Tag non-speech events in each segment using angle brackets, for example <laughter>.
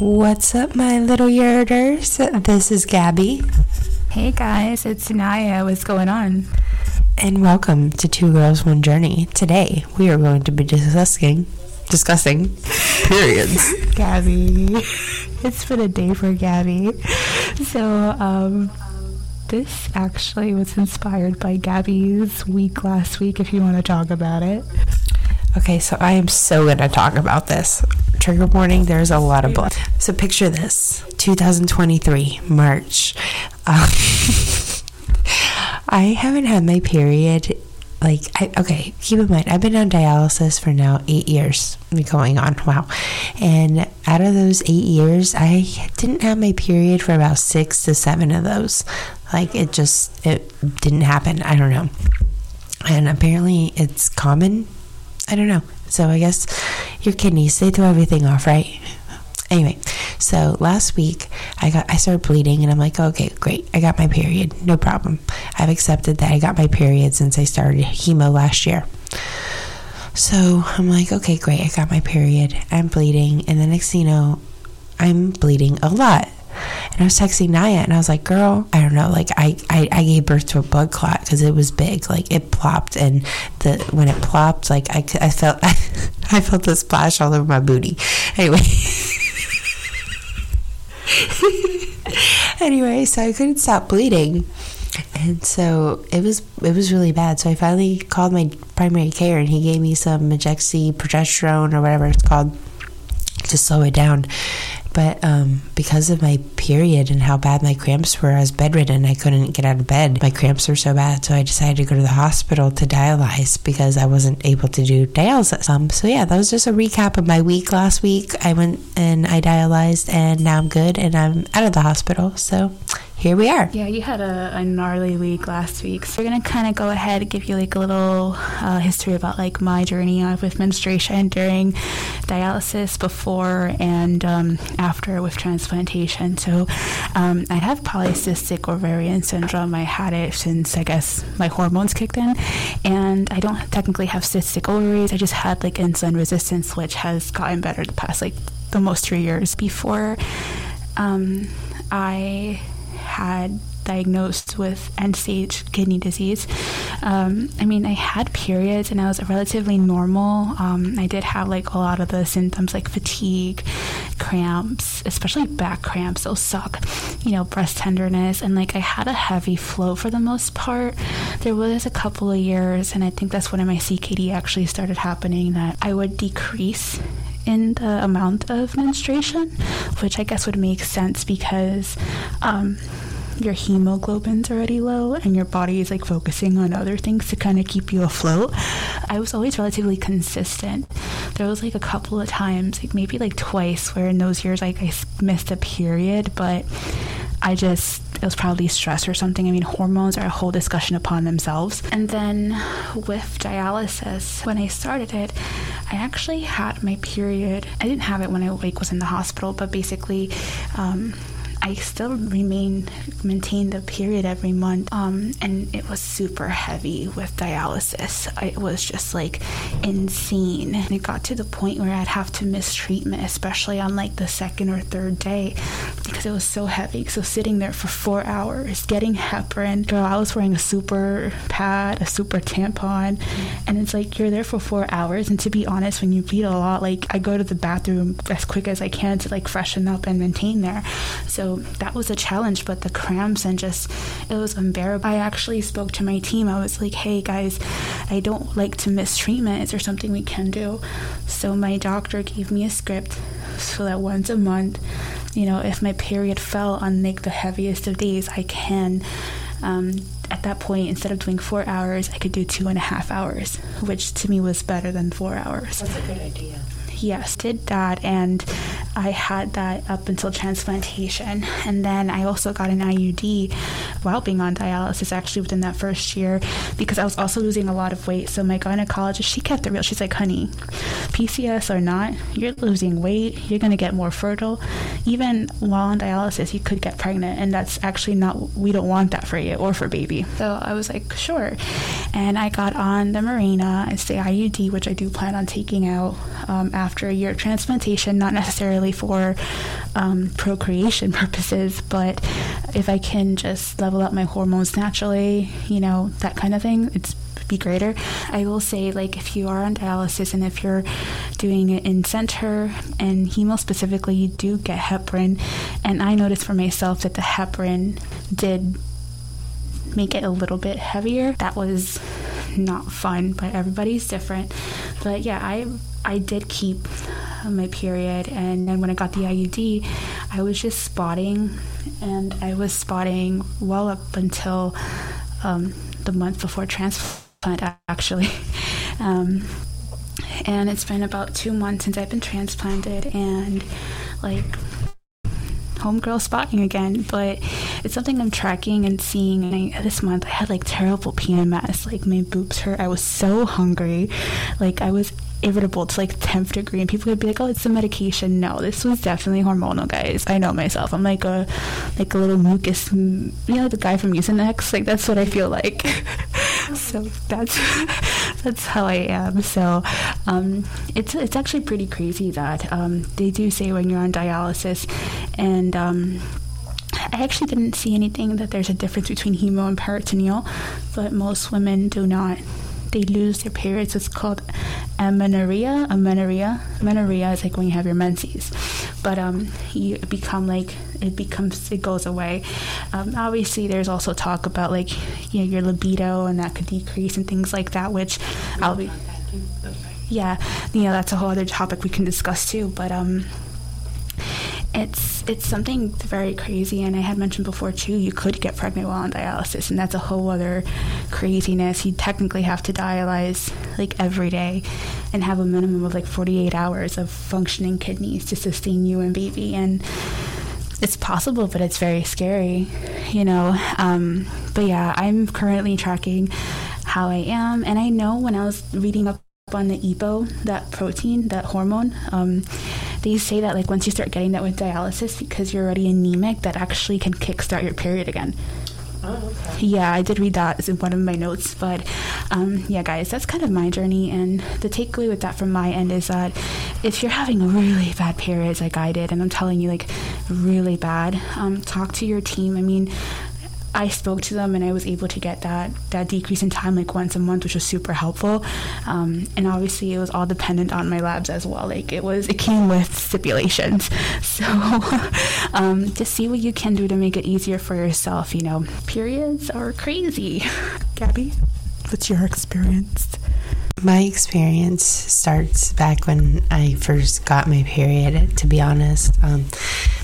What's up, my little yerders? This is Gabi. Hey guys, it's Nia. What's going on? And welcome to Two Girls One Journey. Today we are going to be discussing discussing periods. <laughs> Gabi. It's been a day for Gabi. So, um this actually was inspired by Gabi's week last week if you want to talk about it. Okay, so I am so going to talk about this. Trigger warning, there's a lot of blood. So picture this 2023, March. Um, <laughs> I haven't had my period. Like, I, okay, keep in mind, I've been on dialysis for now eight years going on. Wow. And out of those eight years, I didn't have my period for about six to seven of those. Like, it just, it didn't happen. I don't know. And apparently, it's common I don't know. So I guess your kidneys, they throw everything off, right? Anyway, so last week I got I started bleeding and I'm like, okay, great. I got my period. No problem. I've accepted that I got my period since I started hemo last year. So I'm like, okay, great. I got my period. I'm bleeding. And the next thing you know, I'm bleeding a lot. And I was texting Nia and I was like, girl, I don't know. Like I, I, I gave birth to a blood clot because it was big. Like it plopped and the, when it plopped, like I, I felt, I, <laughs> I felt the splash all over my booty. Anyway. <laughs> anyway, so I couldn't stop bleeding. And so it was it was really bad. So I finally called my primary care and he gave me some medroxyprogesterone or whatever it's called to slow it down. But um, because of my period and how bad my cramps were, I was bedridden. I couldn't get out of bed. My cramps were so bad, so I decided to go to the hospital to dialyze because I wasn't able to do dialysis. Um, so yeah, that was just a recap of my week last week. I went and I dialyzed, and now I'm good, and I'm out of the hospital. So here we are. Yeah, you had a, a gnarly week last week. So we're gonna kind of go ahead and give you like a little uh, history about like my journey with menstruation during dialysis, before and um, after with transplantation. So um, I have polycystic ovarian syndrome. I had it since I guess my hormones kicked in, and I don't technically have cystic ovaries. I just had like insulin resistance, which has gotten better the past like the most three years. Before um, I had diagnosed with end stage kidney disease. Um, I mean, I had periods and I was relatively normal. Um, I did have like a lot of the symptoms like fatigue, cramps, especially back cramps. Those suck, you know, breast tenderness. And like I had a heavy flow for the most part. There was a couple of years, and I think that's when my CKD actually started happening that I would decrease in the amount of menstruation, which I guess would make sense because um, your hemoglobin's already low and your body is like focusing on other things to kind of keep you afloat. I was always relatively consistent. There was like a couple of times, like maybe like twice, where in those years like I missed a period, but I just it was probably stress or something. I mean, hormones are a whole discussion upon themselves. And then with dialysis, when I started it, I actually had my period. I didn't have it when I like was in the hospital, but basically. Um, I still remain maintain the period every month, um, and it was super heavy with dialysis. It was just like insane. And it got to the point where I'd have to miss treatment, especially on like the second or third day, because it was so heavy. So sitting there for four hours, getting heparin. Girl, I was wearing a super pad, a super tampon, and it's like you're there for four hours. And to be honest, when you bleed a lot, like I go to the bathroom as quick as I can to like freshen up and maintain there. So that was a challenge, but the cramps and just it was unbearable. I actually spoke to my team. I was like, hey guys, I don't like to miss treatment. Is there something we can do? So my doctor gave me a script so that once a month, you know, if my period fell on like the heaviest of days, I can. Um, at that point, instead of doing four hours, I could do two and a half hours, which to me was better than four hours. That's a good idea yes, did that, and I had that up until transplantation. And then I also got an IUD while being on dialysis, actually within that first year, because I was also losing a lot of weight. So my gynecologist, she kept it real. She's like, honey, PCS or not, you're losing weight, you're going to get more fertile. Even while on dialysis, you could get pregnant, and that's actually not, we don't want that for you or for baby. So I was like, sure. And I got on the Mirena. it's the IUD, which I do plan on taking out um, after a year of transplantation, not necessarily for um, procreation <laughs> purposes, but if I can just level up my hormones naturally, you know, that kind of thing, it's be greater. I will say, like, if you are on dialysis and if you're doing it in center and hemo specifically, you do get heparin. And I noticed for myself that the heparin did make it a little bit heavier. That was not fun, but everybody's different. But yeah, I I did keep my period, and then when I got the IUD, I was just spotting, and I was spotting well up until um, the month before transplant, actually. <laughs> Um, and it's been about two months since I've been transplanted, and like homegirl spotting again, but it's something I'm tracking and seeing. And I, this month I had like terrible PMS, like my boobs hurt. I was so hungry, like I was irritable to like 10th degree and people would be like oh it's the medication. No this was definitely hormonal guys. I know myself. I'm like a like a little mucus you know the guy from Mucinex like that's what i feel like. <laughs> So that's <laughs> that's how i am. So um, it's it's actually pretty crazy that um, they do say when you're on dialysis and um, I actually didn't see anything that there's a difference between hemo and peritoneal, but most women do not they lose their periods. It's called amenorrhea. Amenorrhea. Amenorrhea is like when you have your menses, but um, you become like it becomes it goes away. Um, obviously, there's also talk about like you know your libido and that could decrease and things like that, which I'll be. Yeah, you know that's a whole other topic we can discuss too. But um, it's it's something very crazy and i had mentioned before too you could get pregnant while on dialysis and that's a whole other craziness you technically have to dialyze like every day and have a minimum of like 48 hours of functioning kidneys to sustain you and baby and it's possible but it's very scary you know um, but yeah i'm currently tracking how i am and i know when i was reading up on the EPO, that protein, that hormone. Um, they say that like once you start getting that with dialysis, because you're already anemic, that actually can kickstart your period again. Oh, okay. Yeah, I did read that as in one of my notes. But um, yeah, guys, that's kind of my journey. And the takeaway with that from my end is that if you're having a really bad periods like I did, and I'm telling you, like really bad, um, talk to your team. I mean, I spoke to them and I was able to get that that decrease in time like once a month, which was super helpful. Um, and obviously, it was all dependent on my labs as well. Like it was, it came with stipulations. <laughs> So <laughs> um, see what you can do to make it easier for yourself. You know, periods are crazy. <laughs> Gabi, what's your experience? My experience starts back when I first got my period, to be honest. Um,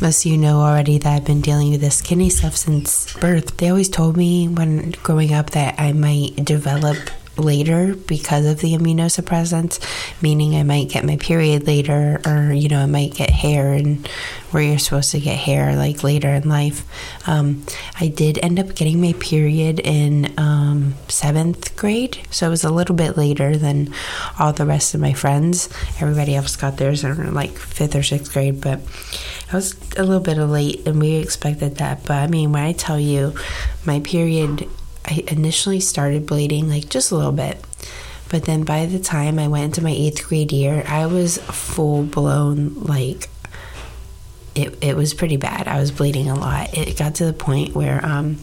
most of you know already that I've been dealing with this kidney stuff since birth. They always told me when growing up that I might develop later because of the immunosuppressants, meaning I might get my period later, or you know, I might get hair and where you're supposed to get hair like later in life. Um, I did end up getting my period in um, seventh grade, so it was a little bit later than all the rest of my friends. Everybody else got theirs in like fifth or sixth grade, but I was a little bit late, and we expected that. But I mean, when I tell you, my period I initially started bleeding like just a little bit. But then by the time I went into my eighth grade year, I was full blown like it, it was pretty bad. I was bleeding a lot. It got to the point where um,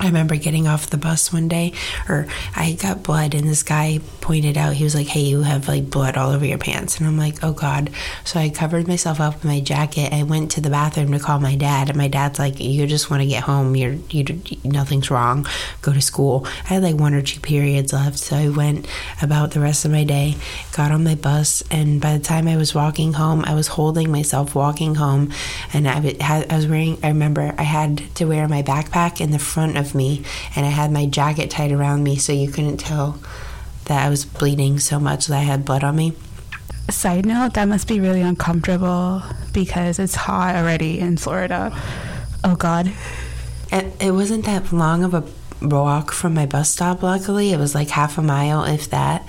I remember getting off the bus one day, or I got blood, and this guy pointed out, he was like, Hey, you have like blood all over your pants. And I'm like, Oh God. So I covered myself up in my jacket. I went to the bathroom to call my dad, and my dad's like, You just want to get home. You're, you, nothing's wrong. Go to school. I had like one or two periods left. So I went about the rest of my day, got on my bus, and by the time I was walking home, I was holding myself walking home, and I, I was wearing, I remember I had to wear my backpack in the front of of me, and I had my jacket tied around me so you couldn't tell that I was bleeding so much that I had blood on me. Side note, that must be really uncomfortable because it's hot already in Florida. Oh, God. It, it wasn't that long of a walk from my bus stop, luckily. It was like half a mile, if that.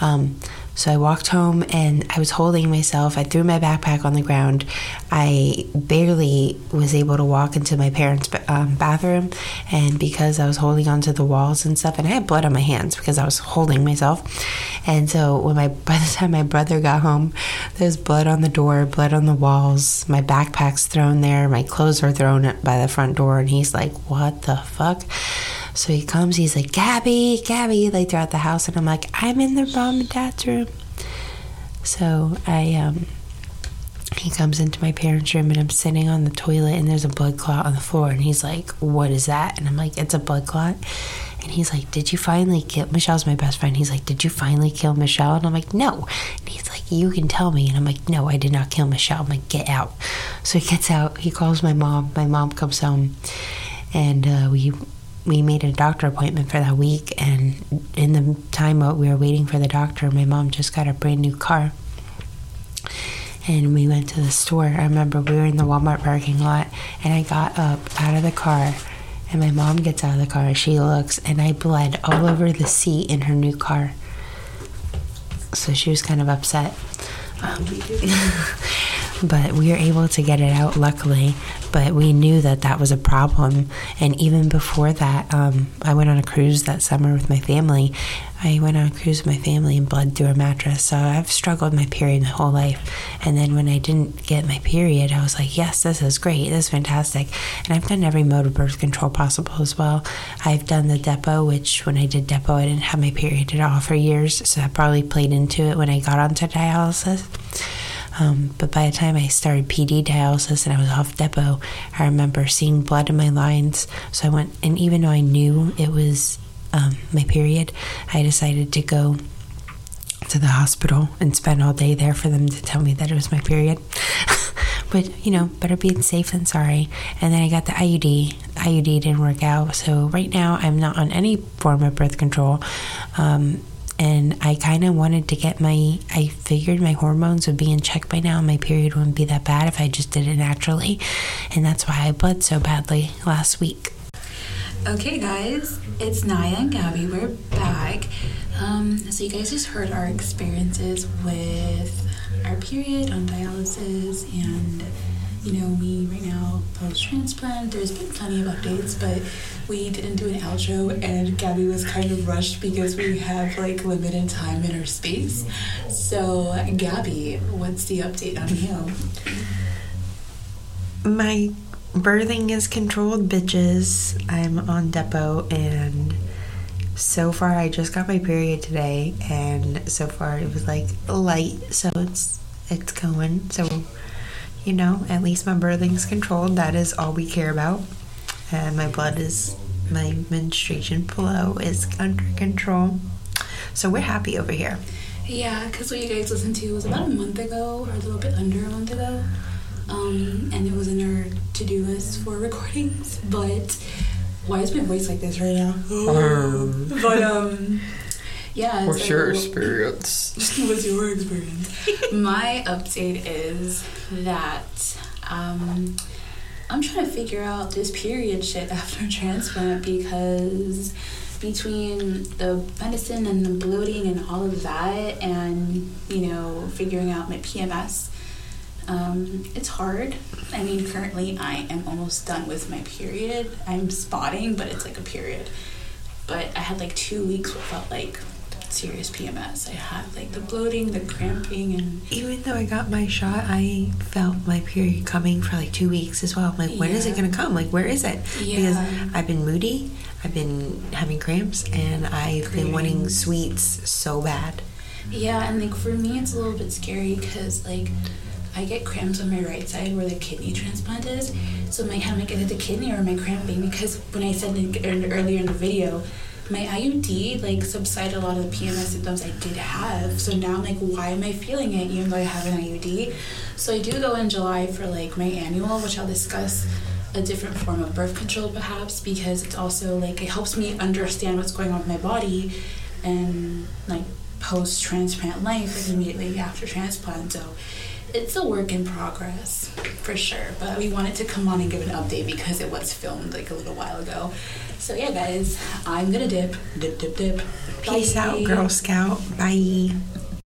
Um, So I walked home and I was holding myself. I threw my backpack on the ground. I barely was able to walk into my parents' um, bathroom. And because I was holding onto the walls and stuff, and I had blood on my hands because I was holding myself. And so when my <laughs> by the time my brother got home, there's blood on the door, blood on the walls. My backpack's thrown there. My clothes are thrown by the front door. And he's like, "What the fuck?" So he comes, he's like, Gabi, Gabi, like throughout the house. And I'm like, I'm in the mom and dad's room. So I, um, he comes into my parents' room and I'm sitting on the toilet and there's a blood clot on the floor. And he's like, What is that? And I'm like, It's a blood clot. And he's like, Did you finally kill Michelle's my best friend? He's like, Did you finally kill Michelle? And I'm like, No. And he's like, You can tell me. And I'm like, No, I did not kill Michelle. I'm like, Get out. So he gets out. He calls my mom. My mom comes home and uh, we we made a doctor appointment for that week and in the time we were waiting for the doctor my mom just got a brand new car. And we went to the store. I remember we were in the walmart parking lot and i got up out of the car and my mom gets out of the car. She looks and i bled all over the seat in her new car. So she was kind of upset. Um, <laughs> but we were able to get it out luckily. But we knew that that was a problem. And even before that um, i went on a cruise that summer with my family. I went on a cruise with my family and bled through a mattress. So i've struggled with my period my whole life. And then when i didn't get my period i was like yes this is great. This is fantastic. And i've done every mode of birth control possible as well. I've done the depo which when i did depo i didn't have my period at all for years. So that probably played into it when i got onto dialysis um, but by the time I started PD dialysis and I was off depo, I remember seeing blood in my lines. So I went, and even though I knew it was um, my period, I decided to go to the hospital and spend all day there for them to tell me that it was my period. <laughs> but you know, better being safe than sorry. And then I got the IUD. IUD didn't work out, so right now I'm not on any form of birth control. Um, and I kind of wanted to get my I figured my hormones would be in check by now my period wouldn't be that bad if I just did it naturally and that's why I bled so badly last week. Okay guys, it's Nia and Gabi. We're back. Um, so you guys just heard our experiences with our period on dialysis and you know, me right now post transplant. There's been plenty of updates, but we didn't do an outro, and Gabi was kind of rushed because we have like limited time in our space. So, Gabi, what's the update on you? My birthing is controlled, bitches. I'm on depo, and so far I just got my period today, and so far it was like light, so it's it's going. So you know, at least my birthing's controlled. That is all we care about. And my blood is, my menstruation flow is under control. So we're happy over here. Yeah, because what you guys listened to was about a month ago, or a little bit under a month ago. Um, and it was in our to do list for recordings. But why is my voice like this right now? Um. <laughs> but, um, yeah. What's so, your experience? <laughs> what's your experience? My update is that um, I'm trying to figure out this period shit after <laughs> transplant because between the medicine and the bloating and all of that, and you know, figuring out my PMS. Um, it's hard. I mean, currently I am almost done with my period. I'm spotting, but it's like a period. But I had like two weeks what felt like serious PMS. I had like the bloating, the cramping, and even though I got my shot, I felt my period coming for like two weeks as well. I'm like, when yeah. is it gonna come? Like, where is it? Yeah. Because I've been moody, I've been having cramps, and I've been wanting sweets so bad. Yeah, and like for me, it's a little bit scary because like. I get cramps on my right side where the kidney transplant is. So my am like, is it the kidney or am I cramping? Because when I said in, earlier in the video, my IUD like subsided a lot of the PMS symptoms I did have. So now I'm like, why am I feeling it even though I have an IUD? So I do go in July for like my annual, which I'll discuss a different form of birth control perhaps because it's also like it helps me understand what's going on with my body and like post transplant life like immediately after transplant. So it's a work in progress for sure. But we wanted to come on and give an update because it was filmed like a little while ago. So yeah, guys, I'm gonna dip, dip, dip, dip. Peace Bye. out, Girl Scout. Bye.